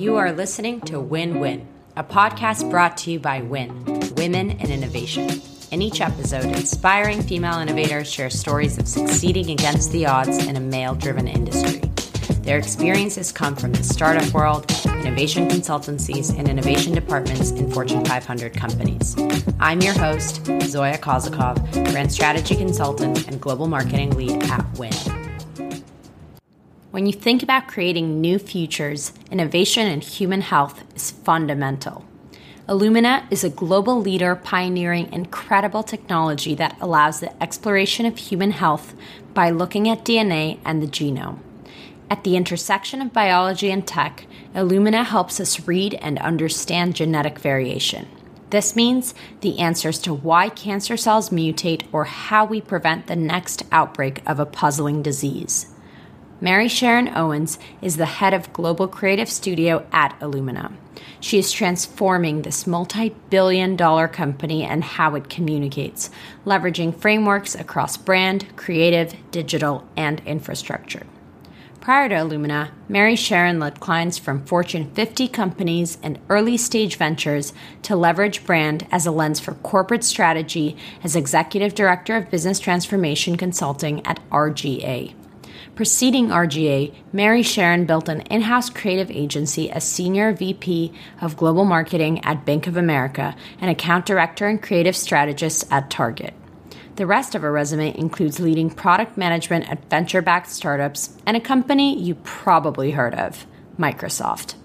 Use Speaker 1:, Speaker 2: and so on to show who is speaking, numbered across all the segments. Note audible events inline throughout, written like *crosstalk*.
Speaker 1: You are listening to Win Win, a podcast brought to you by Win, Women in Innovation. In each episode, inspiring female innovators share stories of succeeding against the odds in a male driven industry. Their experiences come from the startup world, innovation consultancies, and innovation departments in Fortune 500 companies. I'm your host, Zoya Kozakov, brand strategy consultant and global marketing lead at Win. When you think about creating new futures, innovation in human health is fundamental. Illumina is a global leader pioneering incredible technology that allows the exploration of human health by looking at DNA and the genome. At the intersection of biology and tech, Illumina helps us read and understand genetic variation. This means the answers to why cancer cells mutate or how we prevent the next outbreak of a puzzling disease. Mary Sharon Owens is the head of Global Creative Studio at Illumina. She is transforming this multi billion dollar company and how it communicates, leveraging frameworks across brand, creative, digital, and infrastructure. Prior to Illumina, Mary Sharon led clients from Fortune 50 companies and early stage ventures to leverage brand as a lens for corporate strategy as Executive Director of Business Transformation Consulting at RGA. Preceding RGA, Mary Sharon built an in house creative agency as Senior VP of Global Marketing at Bank of America and Account Director and Creative Strategist at Target. The rest of her resume includes leading product management at venture backed startups and a company you probably heard of, Microsoft.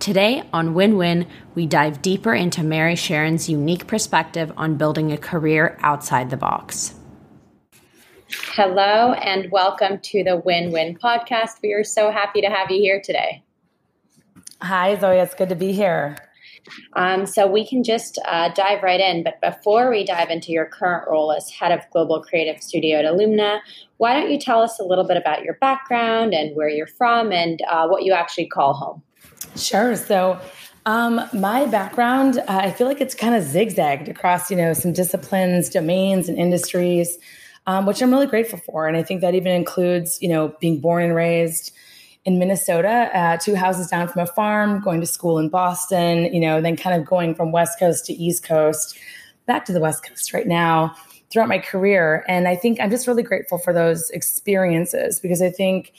Speaker 1: Today on Win Win, we dive deeper into Mary Sharon's unique perspective on building a career outside the box. Hello, and welcome to the Win Win podcast. We are so happy to have you here today.
Speaker 2: Hi, Zoe. It's good to be here.
Speaker 1: Um, so we can just uh, dive right in. But before we dive into your current role as head of Global Creative Studio at Illumina, why don't you tell us a little bit about your background and where you're from and uh, what you actually call home?
Speaker 2: Sure. So um, my background, uh, I feel like it's kind of zigzagged across, you know, some disciplines, domains, and industries um, which I'm really grateful for. And I think that even includes, you know, being born and raised in Minnesota, uh, two houses down from a farm, going to school in Boston, you know, then kind of going from West Coast to East Coast, back to the West Coast right now throughout my career. And I think I'm just really grateful for those experiences because I think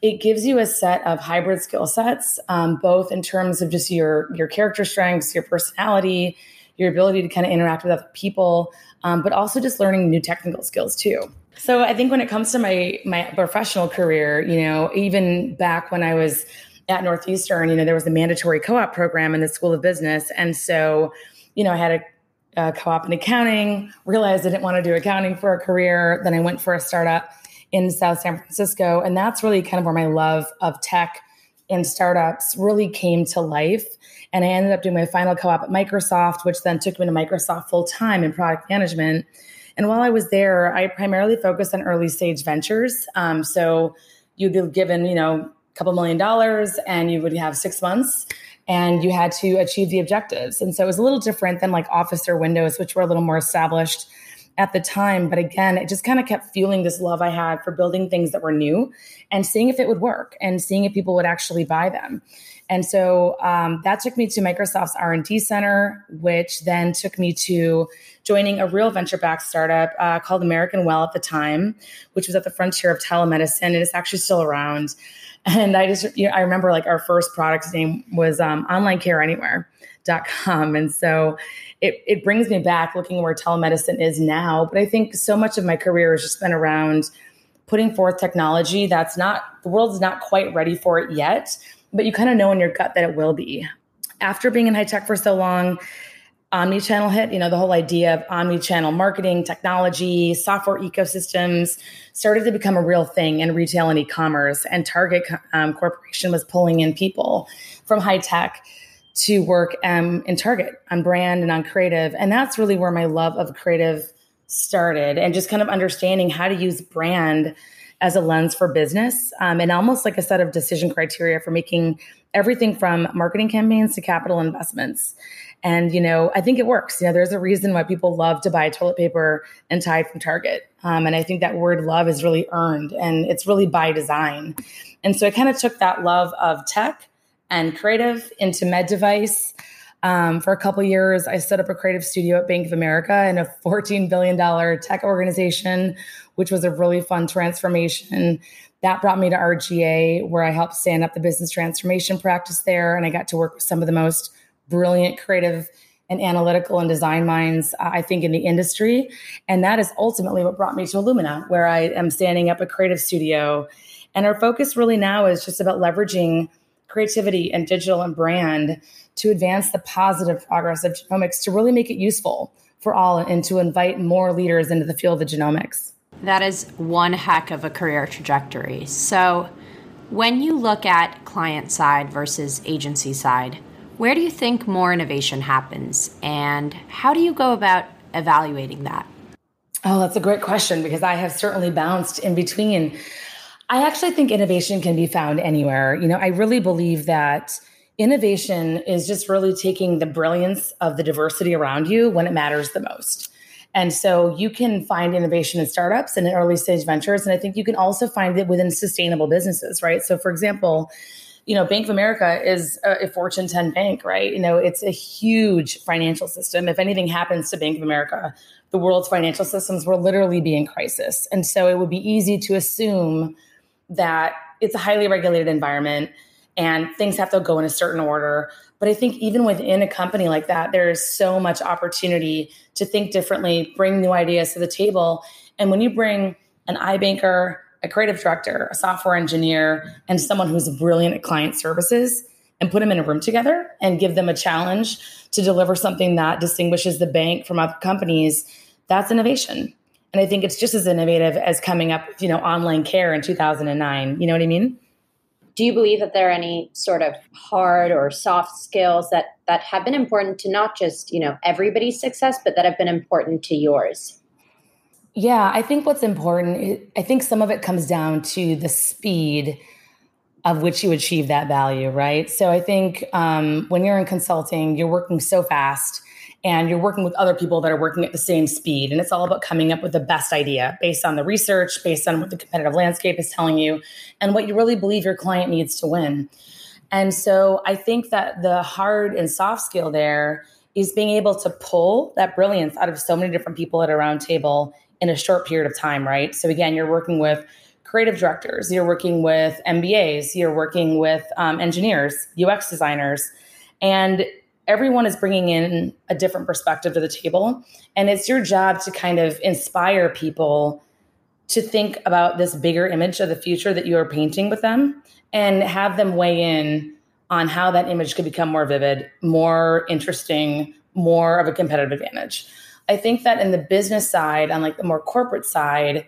Speaker 2: it gives you a set of hybrid skill sets, um, both in terms of just your your character strengths, your personality, your ability to kind of interact with other people, um, but also just learning new technical skills too. So I think when it comes to my my professional career, you know, even back when I was at Northeastern, you know, there was a mandatory co-op program in the School of Business, and so, you know, I had a, a co-op in accounting. Realized I didn't want to do accounting for a career. Then I went for a startup in South San Francisco, and that's really kind of where my love of tech and startups really came to life. And I ended up doing my final co op at Microsoft, which then took me to Microsoft full time in product management. And while I was there, I primarily focused on early stage ventures. Um, so you'd be given, you know, a couple million dollars and you would have six months and you had to achieve the objectives. And so it was a little different than like Office or Windows, which were a little more established at the time. But again, it just kind of kept fueling this love I had for building things that were new and seeing if it would work and seeing if people would actually buy them. And so um, that took me to Microsoft's R&D Center, which then took me to joining a real venture-backed startup uh, called American Well at the time, which was at the frontier of telemedicine, and it's actually still around. And I just, you know, I remember like our first product's name was um, Online Care Anywhere. Dot com. And so it, it brings me back looking where telemedicine is now. But I think so much of my career has just been around putting forth technology that's not, the world's not quite ready for it yet but you kind of know in your gut that it will be. After being in high tech for so long, omni-channel hit, you know, the whole idea of omni-channel marketing, technology, software ecosystems started to become a real thing in retail and e-commerce. And Target um, Corporation was pulling in people from high tech to work um, in Target on brand and on creative. And that's really where my love of creative started and just kind of understanding how to use brand as a lens for business um, and almost like a set of decision criteria for making everything from marketing campaigns to capital investments. And, you know, I think it works. You know, there's a reason why people love to buy toilet paper and Tide from Target. Um, and I think that word love is really earned and it's really by design. And so I kind of took that love of tech and creative into med device. Um, for a couple years, I set up a creative studio at Bank of America and a $14 billion tech organization, which was a really fun transformation. That brought me to RGA, where I helped stand up the business transformation practice there. And I got to work with some of the most brilliant creative and analytical and design minds, uh, I think, in the industry. And that is ultimately what brought me to Illumina, where I am standing up a creative studio. And our focus really now is just about leveraging creativity and digital and brand to advance the positive progress of genomics to really make it useful for all and to invite more leaders into the field of genomics.
Speaker 1: That is one heck of a career trajectory. So, when you look at client side versus agency side, where do you think more innovation happens and how do you go about evaluating that?
Speaker 2: Oh, that's a great question because I have certainly bounced in between. I actually think innovation can be found anywhere. You know, I really believe that innovation is just really taking the brilliance of the diversity around you when it matters the most. And so you can find innovation in startups and in early stage ventures. And I think you can also find it within sustainable businesses, right? So, for example, you know, Bank of America is a, Fortune 10 bank, right? You know, it's a huge financial system. If anything happens to Bank of America, the world's financial systems will literally be in crisis. And so it would be easy to assume that it's a highly regulated environment and things have to go in a certain order. But I think even within a company like that, there is so much opportunity to think differently, bring new ideas to the table. And when you bring an iBanker, a creative director, a software engineer, and someone who's brilliant at client services and put them in a room together and give them a challenge to deliver something that distinguishes the bank from other companies, that's innovation. And I think it's just as innovative as coming up with, you know, online care in 2009. You know what I mean?
Speaker 1: do you believe that there are any sort of hard or soft skills that that have been important to not just you know everybody's success but that have been important to yours
Speaker 2: yeah i think what's important i think some of it comes down to the speed of which you achieve that value right so i think um, when you're in consulting you're working so fast and you're working with other people that are working at the same speed. And it's all about coming up with the best idea based on the research, based on what the competitive landscape is telling you, and what you really believe your client needs to win. And so I think that the hard and soft skill there is being able to pull that brilliance out of so many different people at a round table in a short period of time, right? So again, you're working with creative directors, you're working with MBAs, you're working with um, engineers, UX designers, and everyone is bringing in a different perspective to the table. And it's your job to kind of inspire people to think about this bigger image of the future that you are painting with them and have them weigh in on how that image could become more vivid, more interesting, more of a competitive advantage. I think that in the business side, on like the more corporate side,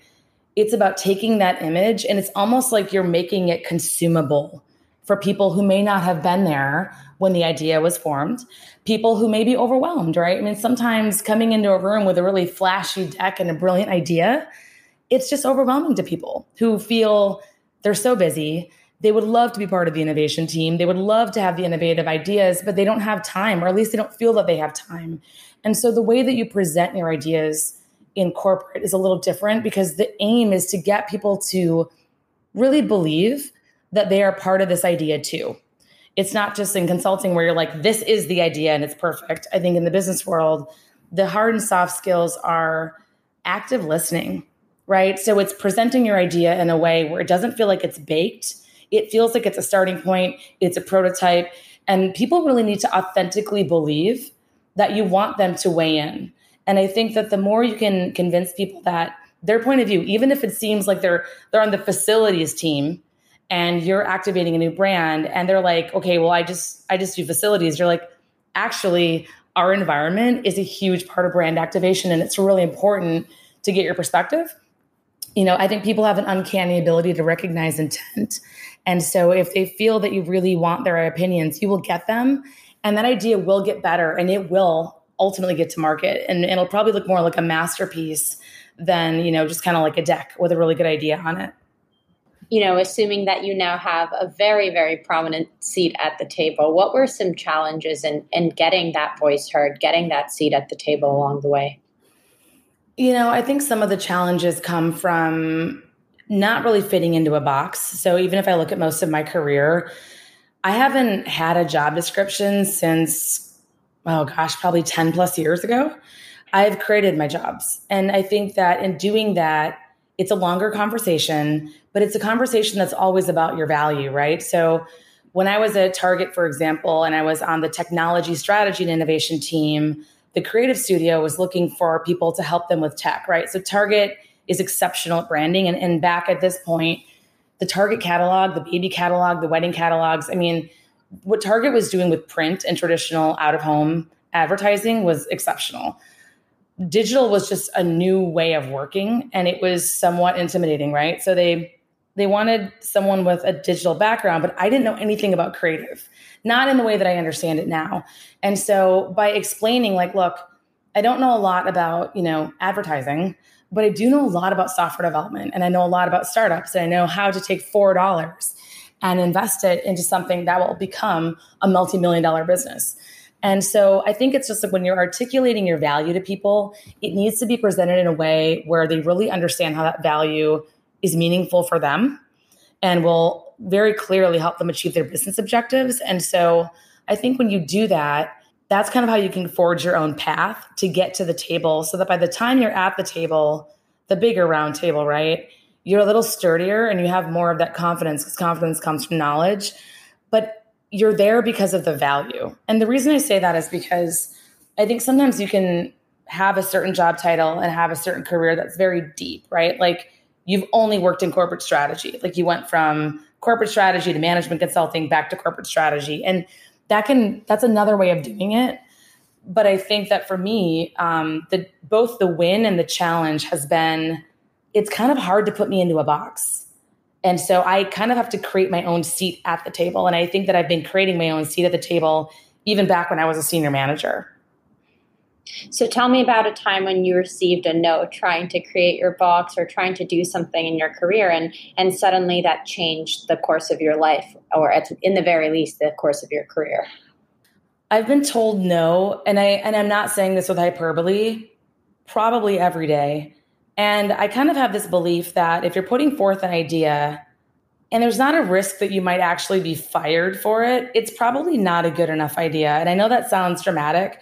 Speaker 2: it's about taking that image and it's almost like you're making it consumable for people who may not have been there when the idea was formed, people who may be overwhelmed, right? I mean, sometimes coming into a room with a really flashy deck and a brilliant idea, it's just overwhelming to people who feel they're so busy. They would love to be part of the innovation team. They would love to have the innovative ideas, but they don't have time, or at least they don't feel that they have time. And so the way that you present your ideas in corporate is a little different because the aim is to get people to really believe that they are part of this idea too. It's not just in consulting where you're like, this is the idea and it's perfect. I think in the business world, the hard and soft skills are active listening, right? So it's presenting your idea in a way where it doesn't feel like it's baked. It feels like it's a starting point, it's a prototype, and people really need to authentically believe that you want them to weigh in. And I think that the more you can convince people that their point of view, even if it seems like they're they're on the facilities team and you're activating a new brand and they're like okay well i just i just do facilities you're like actually our environment is a huge part of brand activation and it's really important to get your perspective you know i think people have an uncanny ability to recognize intent. And so if they feel that you really want their opinions you will get them. And that idea will get better and it will ultimately get to market. And it'll probably look more like a masterpiece than you know just kind of like a deck with a really good idea on it.
Speaker 1: You know, assuming that you now have a very, very prominent seat at the table, what were some challenges in, in getting that voice heard, getting that seat at the table along the way?
Speaker 2: You know, I think some of the challenges come from not really fitting into a box. So even if I look at most of my career, I haven't had a job description since, oh gosh, probably 10 plus years ago. I've created my jobs. And I think that in doing that, it's a longer conversation, but it's a conversation that's always about your value, right? So when I was at Target, for example, and I was on the technology strategy and innovation team, the creative studio was looking for people to help them with tech, right? So Target is exceptional at branding. And, and back at this point, the Target catalog, the baby catalog, the wedding catalogs, I mean, what Target was doing with print and traditional out of home advertising was exceptional. Digital was just a new way of working and it was somewhat intimidating, right? So they they wanted someone with a digital background, but I didn't know anything about creative, not in the way that I understand it now. And so by explaining, like, look, I don't know a lot about, you know, advertising, but I do know a lot about software development and I know a lot about startups and I know how to take $4 and invest it into something that will become a multi-million dollar business. And so I think it's just like when you're articulating your value to people, it needs to be presented in a way where they really understand how that value is meaningful for them and will very clearly help them achieve their business objectives. And so I think when you do that, that's kind of how you can forge your own path to get to the table so that by the time you're at the table, the bigger round table, right? You're a little sturdier and you have more of that confidence because confidence comes from knowledge. But you're there because of the value. And the reason I say that is because I think sometimes you can have a certain job title and have a certain career that's very deep, right? Like you've only worked in corporate strategy. Like you went from corporate strategy to management consulting back to corporate strategy. And that can, that's another way of doing it. But I think that for me, um, the, both the win and the challenge has been, it's kind of hard to put me into a box. And so I kind of have to create my own seat at the table. And I think that I've been creating my own seat at the table even back when I was a senior manager.
Speaker 1: So tell me about a time when you received a no trying to create your box or trying to do something in your career and and suddenly that changed the course of your life or at, in the very least the course of your career.
Speaker 2: I've been told no and I and I'm not saying this with hyperbole probably every day. And I kind of have this belief that if you're putting forth an idea and there's not a risk that you might actually be fired for it, it's probably not a good enough idea. And I know that sounds dramatic,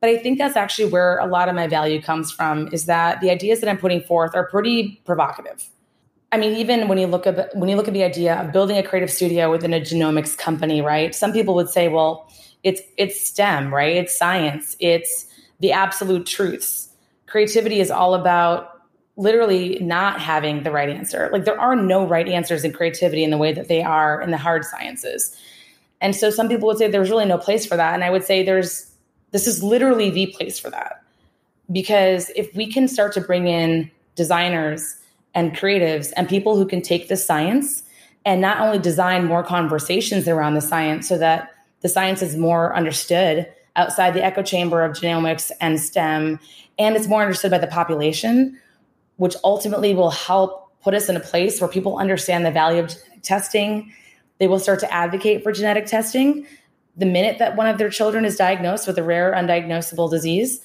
Speaker 2: but I think that's actually where a lot of my value comes from is that the ideas that I'm putting forth are pretty provocative. I mean, even when you look at when you look at the idea of building a creative studio within a genomics company, right? Some people would say, well, it's it's STEM, right? It's science, it's the absolute truths. Creativity is all about literally not having the right answer. Like there are no right answers in creativity in the way that they are in the hard sciences. And so some people would say there's really no place for that. And I would say there's this is literally the place for that. Because if we can start to bring in designers and creatives and people who can take the science and not only design more conversations around the science so that the science is more understood outside the echo chamber of genomics and STEM, and it's more understood by the population, which ultimately will help put us in a place where people understand the value of testing. They will start to advocate for genetic testing the minute that one of their children is diagnosed with a rare undiagnosable disease,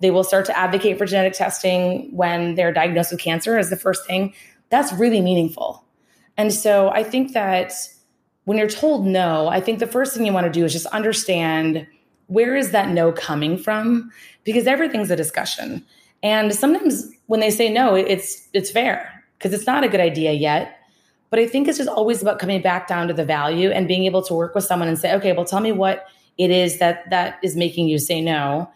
Speaker 2: they will start to advocate for genetic testing when they're diagnosed with cancer as the first thing. That's really meaningful. And so I think that when you're told no, I think the first thing you want to do is just understand where is that no coming from because everything's a discussion. And sometimes when they say no, it's it's fair because it's not a good idea yet but I think it's just always about coming back down to the value and being able to work with someone and say, okay, well, tell me what it is that that is making you say no.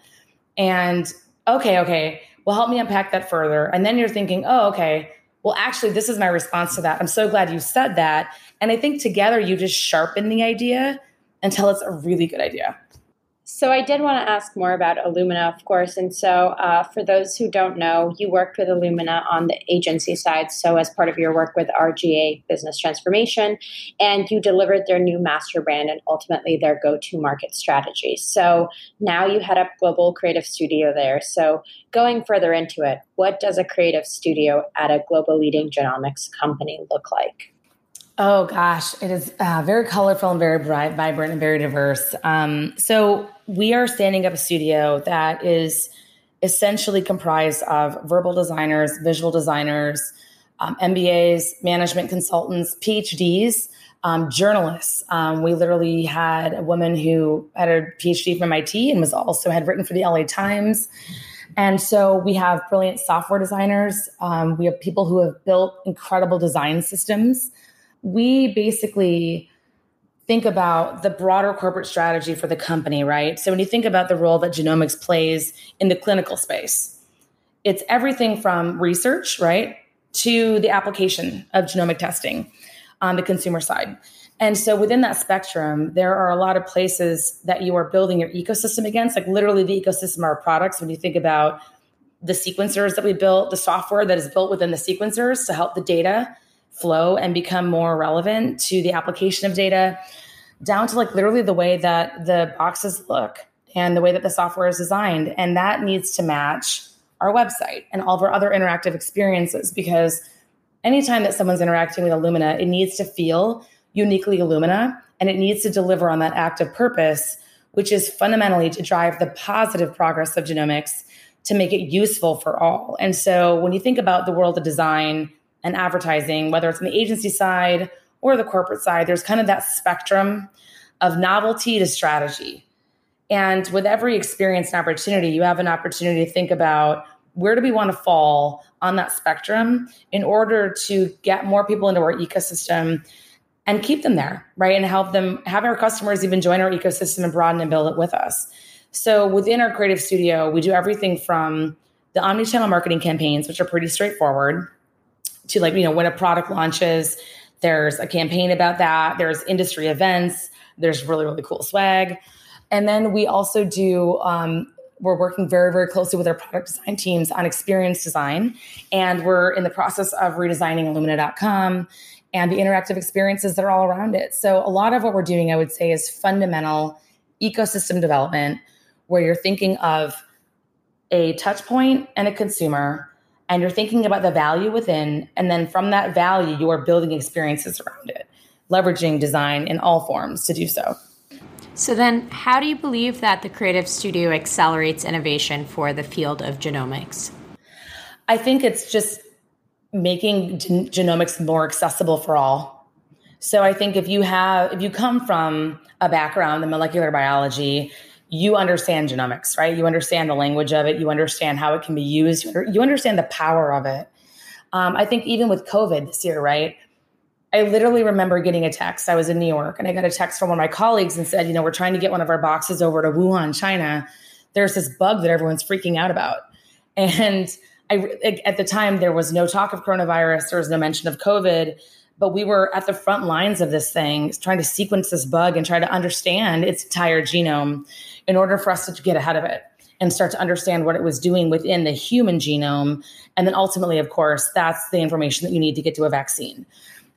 Speaker 2: And okay, okay, well, help me unpack that further. And then you're thinking, oh, okay, well, actually, this is my response to that. I'm so glad you said that. And I think together you just sharpen the idea until it's a really good idea.
Speaker 1: So I did want to ask more about Illumina, of course. And so, uh, for those who don't know, you worked with Illumina on the agency side. So, as part of your work with RGA Business Transformation, and you delivered their new master brand and ultimately their go-to-market strategy. So now you head up global creative studio there. So going further into it, what does a creative studio at a global leading genomics company look like?
Speaker 2: Oh gosh, it is uh, very colorful and very bright, vibrant and very diverse. Um, so we are standing up a studio that is essentially comprised of verbal designers, visual designers, um, MBAs, management consultants, PhDs, um, journalists. Um, we literally had a woman who had a PhD from MIT and was also had written for the LA Times. And so we have brilliant software designers. Um, we have people who have built incredible design systems. We basically think about the broader corporate strategy for the company, right? So when you think about the role that genomics plays in the clinical space, it's everything from research, right, to the application of genomic testing on the consumer side. And so within that spectrum, there are a lot of places that you are building your ecosystem against, like literally the ecosystem our products. When you think about the sequencers that we built, the software that is built within the sequencers to help the data flow and become more relevant to the application of data, down to like literally the way that the boxes look and the way that the software is designed. And that needs to match our website and all of our other interactive experiences because anytime that someone's interacting with Illumina, it needs to feel uniquely Illumina and it needs to deliver on that active purpose, which is fundamentally to drive the positive progress of genomics to make it useful for all. And so when you think about the world of design and advertising, whether it's on the agency side or the corporate side, there's kind of that spectrum of novelty to strategy. And with every experience and opportunity, you have an opportunity to think about where do we want to fall on that spectrum in order to get more people into our ecosystem and keep them there, right? And help them have our customers even join our ecosystem and broaden and build it with us. So within our creative studio, we do everything from the omni-channel marketing campaigns, which are pretty straightforward, to like, you know, when a product launches, there's a campaign about that, there's industry events, there's really, really cool swag. And then we also do um, we're working very, very closely with our product design teams on experience design. And we're in the process of redesigning Illumina.com and the interactive experiences that are all around it. So, a lot of what we're doing, I would say, is fundamental ecosystem development where you're thinking of a touch point and a consumer, and you're thinking about the value within. And then from that value, you are building experiences around it, leveraging design in all forms to do so.
Speaker 1: So, then how do you believe that the Creative Studio accelerates innovation for the field of genomics?
Speaker 2: I think it's just making gen- genomics more accessible for all. So, I think if you have, if you come from a background in molecular biology, you understand genomics, right? You understand the language of it, you understand how it can be used, you understand the power of it. Um, I think even with COVID this year, right? I literally remember getting a text. I was in New York and I got a text from one of my colleagues and said, you know, we're trying to get one of our boxes over to Wuhan, China. There's this bug that everyone's freaking out about. And I, at the time, there was no talk of coronavirus, there was no mention of COVID, but we were at the front lines of this thing, trying to sequence this bug and try to understand its entire genome in order for us to get ahead of it and start to understand what it was doing within the human genome. And then ultimately, of course, that's the information that you need to get to a vaccine.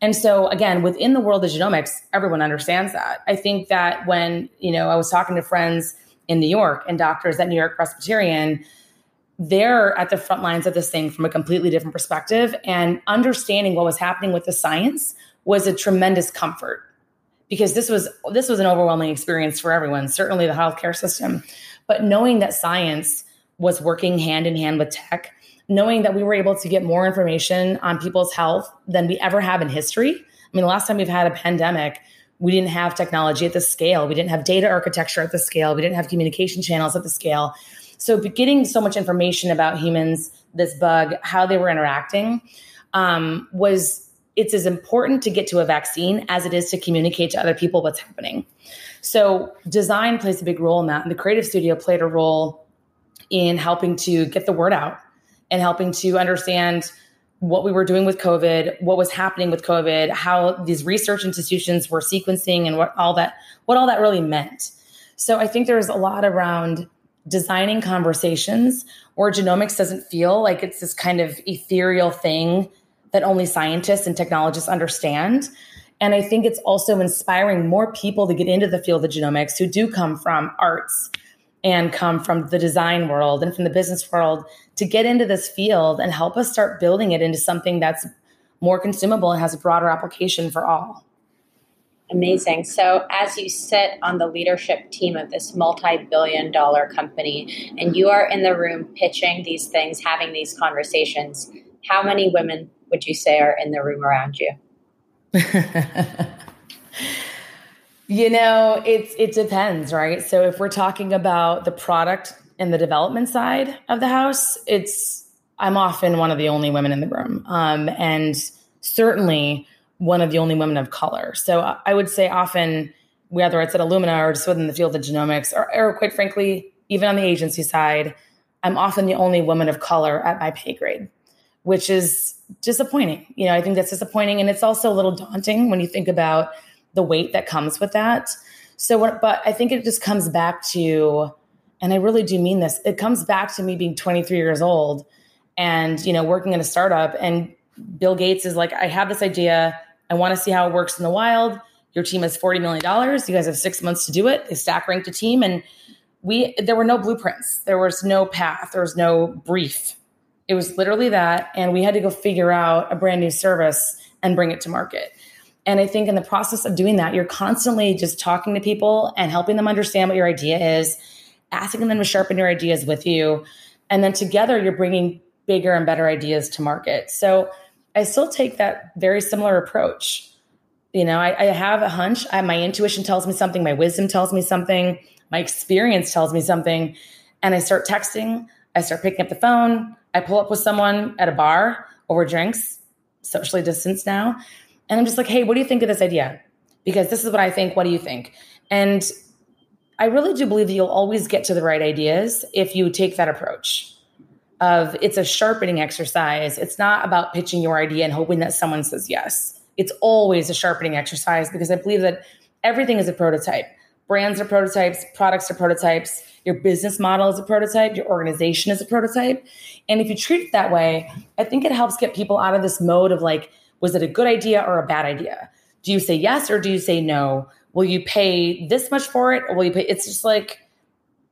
Speaker 2: And so again, within the world of genomics, everyone understands that. I think that when, you know, I was talking to friends in New York and doctors at New York Presbyterian, they're at the front lines of this thing from a completely different perspective and understanding what was happening with the science was a tremendous comfort because this was this was an overwhelming experience for everyone certainly the healthcare system but knowing that science was working hand in hand with tech knowing that we were able to get more information on people's health than we ever have in history. I mean, the last time we've had a pandemic, we didn't have technology at the scale. We didn't have data architecture at the scale. We didn't have communication channels at the scale. So, getting so much information about humans, this bug, how they were interacting, um, was it's as important to get to a vaccine as it is to communicate to other people what's happening. So, design plays a big role in that. And the Creative Studio played a role in helping to get the word out and helping to understand what we were doing with COVID, what was happening with COVID, how these research institutions were sequencing and what all that what all that really meant. So I think there's a lot around designing conversations where genomics doesn't feel like it's this kind of ethereal thing that only scientists and technologists understand. And I think it's also inspiring more people to get into the field of genomics who do come from arts and come from the design world and from the business world to get into this field and help us start building it into something that's more consumable and has a broader application for all.
Speaker 1: Amazing. So, as you sit on the leadership team of this multi billion dollar company and you are in the room pitching these things, having these conversations, how many women would you say are in the room around you? *laughs*
Speaker 2: you know, it's it depends, right? So if we're talking about the product and the development side of the house, it's I'm often one of the only women in the room, um, and certainly one of the only women of color. So I would say often, whether it's at Illumina or just within the field of genomics, or, or quite frankly, even on the agency side, I'm often the only woman of color at my pay grade, which is disappointing. You know, I think that's disappointing, and it's also a little daunting when you think about the weight that comes with that. So, what, but I think it just comes back to, and I really do mean this. It comes back to me being 23 years old, and you know, working in a startup, and Bill Gates is like, I have this idea. I want to see how it works in the wild. Your team has $40 million. You guys have six months to do it. They stack ranked a team. And we, there were no blueprints. There was no path. There was no brief. It was literally that. And we had to go figure out a brand new service and bring it to market. And I think in the process of doing that, you're constantly just talking to people and helping them understand what your idea is, asking them to sharpen your ideas with you. And then together, you're bringing bigger and better ideas to market. So I still take that very similar approach. You know, I, I have a hunch. I, my intuition tells me something. My wisdom tells me something. My experience tells me something. And I start texting. I start picking up the phone. I pull up with someone at a bar over drinks, socially distanced now. And I'm just like, hey, what do you think of this idea? Because this is what I think. What do you think? And I really do believe that you'll always get to the right ideas if you take that approach of it's a sharpening exercise. It's not about pitching your idea and hoping that someone says yes. It's always a sharpening exercise because I believe that everything is a prototype. Brands are prototypes, products are prototypes, your business model is a prototype, your organization is a prototype. And if you treat it that way, I think it helps get people out of this mode of like, was it a good idea or a bad idea? Do you say yes or do you say no? Will you pay this much for it or will you pay? It's just like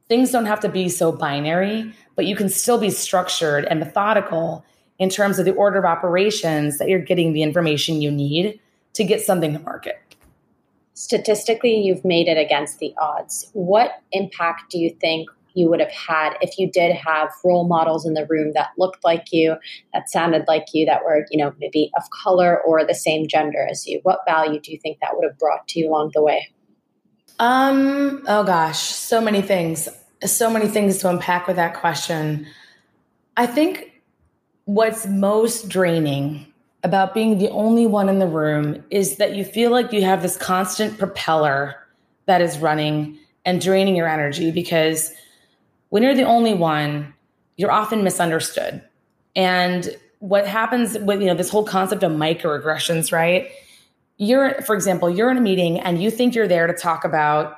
Speaker 2: things don't have to be so binary but you can still be structured and methodical in terms of the order of operations that you're getting the information you need to get something to market.
Speaker 1: Statistically, you've made it against the odds. What impact do you think you would have had if you did have role models in the room that looked like you, that sounded like you, that were, you know, maybe of color or the same gender as you? What value do you think that would have brought to you along the way?
Speaker 2: Um, oh gosh, so many things so many things to unpack with that question. I think what's most draining about being the only one in the room is that you feel like you have this constant propeller that is running and draining your energy because when you're the only one, you're often misunderstood. And what happens with you know this whole concept of microaggressions, right? You're, for example, you're in a meeting and you think you're there to talk about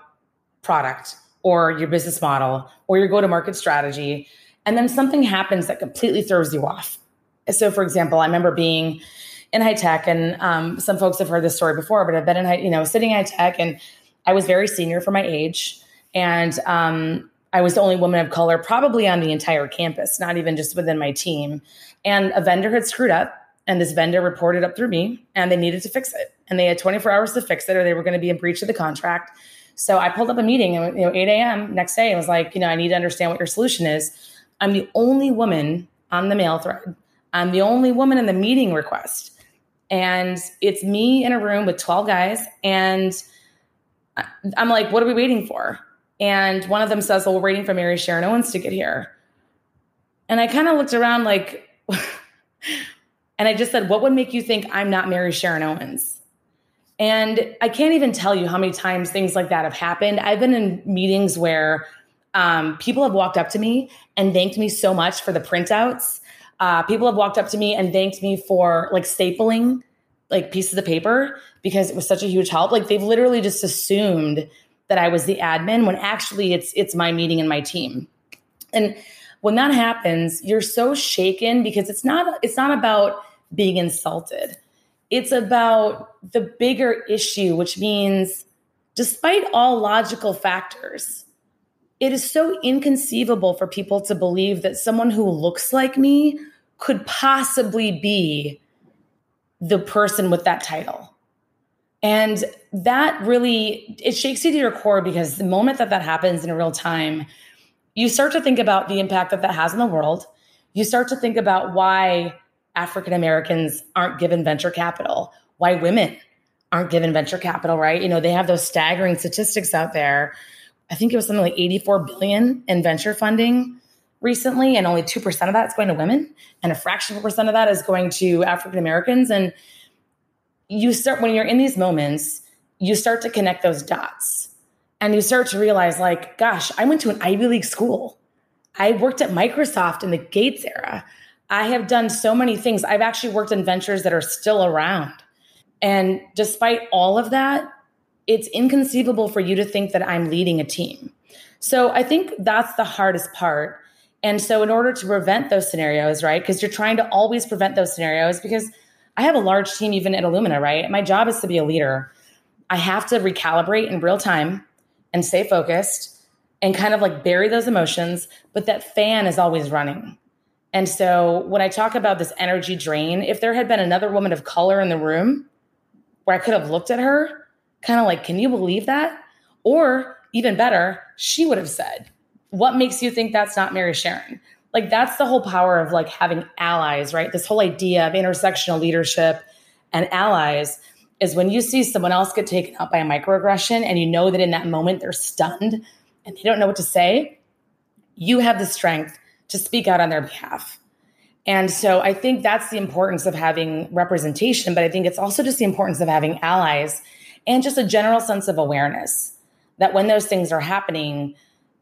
Speaker 2: product or your business model or your go to market strategy. And then something happens that completely throws you off. So, for example, I remember being in high tech, and um, some folks have heard this story before, but I've been in high, you know, sitting in high tech, and I was very senior for my age. And um, I was the only woman of color, probably on the entire campus, not even just within my team. And a vendor had screwed up, and this vendor reported up through me, and they needed to fix it. And they had 24 hours to fix it, or they were going to be in breach of the contract. So I pulled up a meeting and you know 8 a.m. next day. I was like, you know, I need to understand what your solution is. I'm the only woman on the mail thread. I'm the only woman in the meeting request. And it's me in a room with 12 guys. And I'm like, what are we waiting for? And one of them says, well, we're waiting for Mary Sharon Owens to get here. And I kind of looked around like, *laughs* and I just said, what would make you think I'm not Mary Sharon Owens? And I can't even tell you how many times things like that have happened. I've been in meetings where um, people have walked up to me and thanked me so much for the printouts. Uh, people have walked up to me and thanked me for like stapling like pieces of paper because it was such a huge help. Like they've literally just assumed that I was the admin when actually it's it's my meeting and my team. And when that happens, you're so shaken because it's not it's not about being insulted it's about the bigger issue, which means despite all logical factors, it is so inconceivable for people to believe that someone who looks like me could possibly be the person with that title. And that really it shakes you to your core because the moment that that happens in real time, you start to think about the impact that that has on the world. You start to think about why African Americans aren't given venture capital, why women aren't given venture capital, right? You know, they have those staggering statistics out there. I think it was something like 84 billion in venture funding recently, and only 2% of that is going to women, and a fraction of a percent of that is going to African Americans. And you start, when you're in these moments, you start to connect those dots and you start to realize, like, gosh, I went to an Ivy League school. I worked at Microsoft in the Gates era. I have done so many things. I've actually worked in ventures that are still around. And despite all of that, it's inconceivable for you to think that I'm leading a team. So I think that's the hardest part. And so, in order to prevent those scenarios, right? Because you're trying to always prevent those scenarios, because I have a large team even at Illumina, right? My job is to be a leader. I have to recalibrate in real time and stay focused and kind of like bury those emotions, but that fan is always running. And so, when I talk about this energy drain, if there had been another woman of color in the room where I could have looked at her, kind of like, can you believe that? Or even better, she would have said, what makes you think that's not Mary Sharon? Like that's the whole power of like having allies, right? This whole idea of intersectional leadership and allies is when you see someone else get taken out by a microaggression and you know that in that moment they're stunned and they don't know what to say, you have the strength to speak out on their behalf. And so I think that's the importance of having representation, but I think it's also just the importance of having allies and just a general sense of awareness that when those things are happening,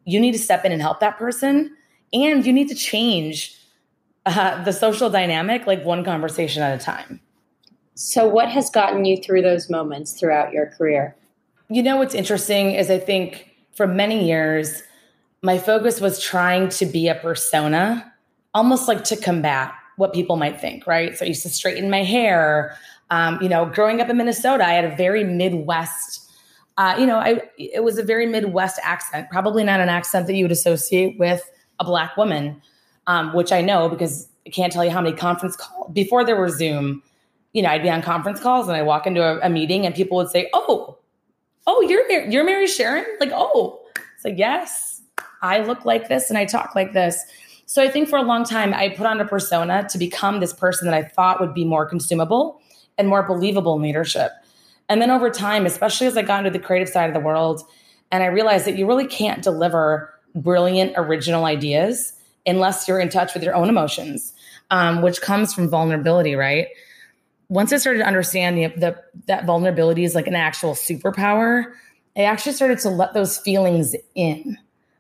Speaker 2: you need to step in and help that person and you need to change uh, the social dynamic like one conversation at a time.
Speaker 1: So what has gotten you through those moments throughout your career?
Speaker 2: You know what's interesting is i think for many years my focus was trying to be a persona almost like to combat what people might think right? So i used to straighten my hair um, you know growing up in minnesota i had a very midwest uh, you know, I it was a very Midwest accent, probably not an accent that you would associate with a black woman, um, which I know because I can't tell you how many conference calls before there were Zoom. You know, I'd be on conference calls and I walk into a, a meeting and people would say, "Oh, oh, you're you're Mary Sharon?" Like, "Oh," it's like, "Yes, I look like this and I talk like this." So I think for a long time I put on a persona to become this person that I thought would be more consumable and more believable leadership. And then over time, especially as I got into the creative side of the world, and I realized that you really can't deliver brilliant, original ideas unless you're in touch with your own emotions, um, which comes from vulnerability, right? Once I started to understand the, the, that vulnerability is like an actual superpower, I actually started to let those feelings in.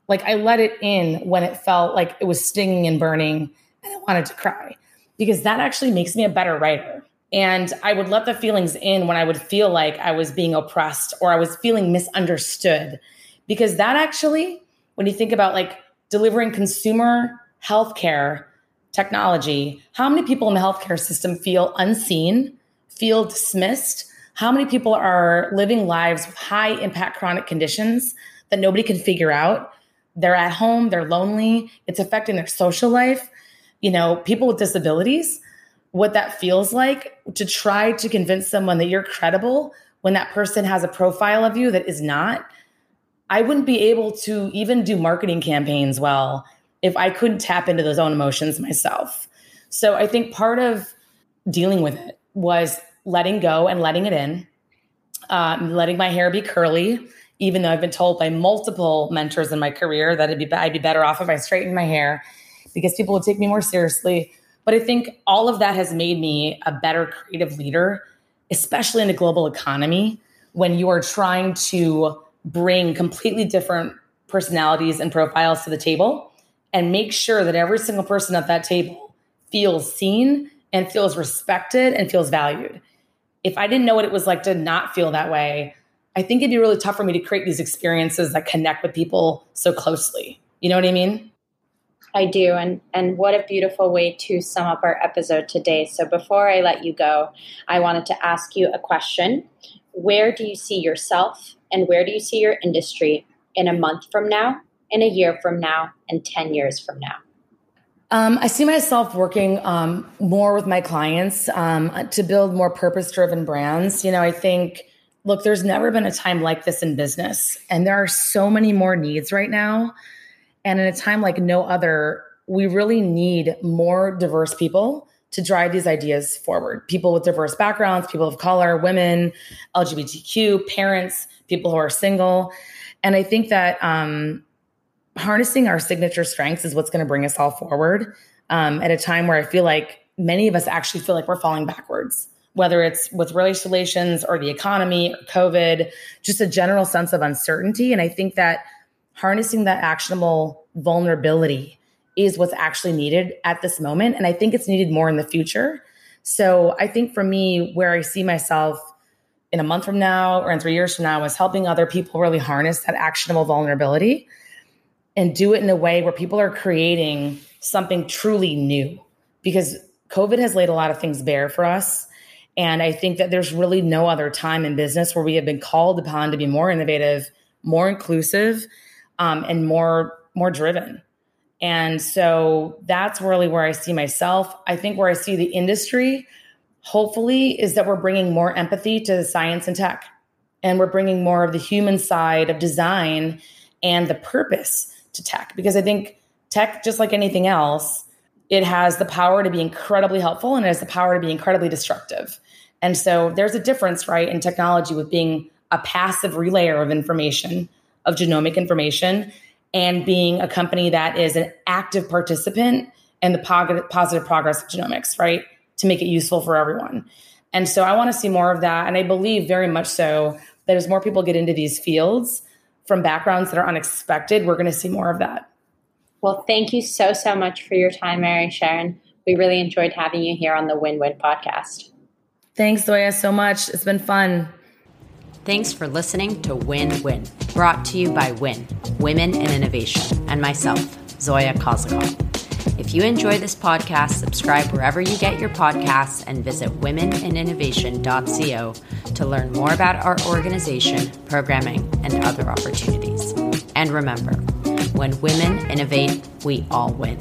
Speaker 2: Like I let it in when it felt like it was stinging and burning and I wanted to cry because that actually makes me a better writer. And I would let the feelings in when I would feel like I was being oppressed or I was feeling misunderstood. Because that actually, when you think about like delivering consumer healthcare technology, how many people in the healthcare system feel unseen, feel dismissed? How many people are living lives with high impact chronic conditions that nobody can figure out? They're at home, they're lonely, it's affecting their social life. You know, people with disabilities what that feels like to try to convince someone that you're credible when that person has a profile of you that is not. I wouldn't be able to even do marketing campaigns well if I couldn't tap into those own emotions myself. So I think part of dealing with it was letting go and letting it in, um, letting my hair be curly, even though I've been told by multiple mentors in my career that be, I'd be better off if I straightened my hair because people would take me more seriously. But I think all of that has made me a better creative leader, especially in a global economy when you are trying to bring completely different personalities and profiles to the table and make sure that every single person at that table feels seen and feels respected and feels valued. If I didn't know what it was like to not feel that way, I think it'd be really tough for me to create these experiences that connect with people so closely. You know what I mean?
Speaker 1: I do. And, and what a beautiful way to sum up our episode today. So before I let you go, I wanted to ask you a question. Where do you see yourself and where do you see your industry in a month from now, in a year from now, and 10 years from now?
Speaker 2: Um, I see myself working um, more with my clients um, to build more purpose driven brands. You know, I think, look, there's never been a time like this in business, and there are so many more needs right now and in a time like no other, we really need more diverse people to drive these ideas forward. People with diverse backgrounds, people of color, women, LGBTQ, parents, people who are single. And I think that um, harnessing our signature strengths is what's going to bring us all forward um, at a time where I feel like many of us actually feel like we're falling backwards, whether it's with race relations or the economy or COVID, just a general sense of uncertainty. And I think that harnessing that actionable vulnerability is what's actually needed at this moment. And I think it's needed more in the future. So I think for me, where I see myself in a month from now or in three years from now is helping other people really harness that actionable vulnerability and do it in a way where people are creating something truly new because COVID has laid a lot of things bare for us. And I think that there's really no other time in business where we have been called upon to be more innovative, more inclusive, um, and more more driven. And so that's really where I see myself. I think where I see the industry, hopefully, is that we're bringing more empathy to science and tech, and we're bringing more of the human side of design and the purpose to tech. Because I think tech, just like anything else, it has the power to be incredibly helpful and it has the power to be incredibly destructive. And so there's a difference, right, in technology with being a passive relayer of information, of genomic information, and being a company that is an active participant in the positive progress of genomics, right? To make it useful for everyone. And so I want to see more of that. And I believe very much so that as more people get into these fields from backgrounds that are unexpected, we're going to see more of that.
Speaker 1: Well, thank you so, so much for your time, Mary Sharon. We really enjoyed having you here on the Win Win podcast.
Speaker 2: Thanks, Zoya, so much. It's been fun.
Speaker 1: Thanks for listening to Win Win, brought to you by Win, Women in Innovation, and myself, Zoya Kozakov. If you enjoy this podcast, subscribe wherever you get your podcasts and visit womeninnovation.co to learn more about our organization, programming, and other opportunities. And remember, when women innovate, we all win.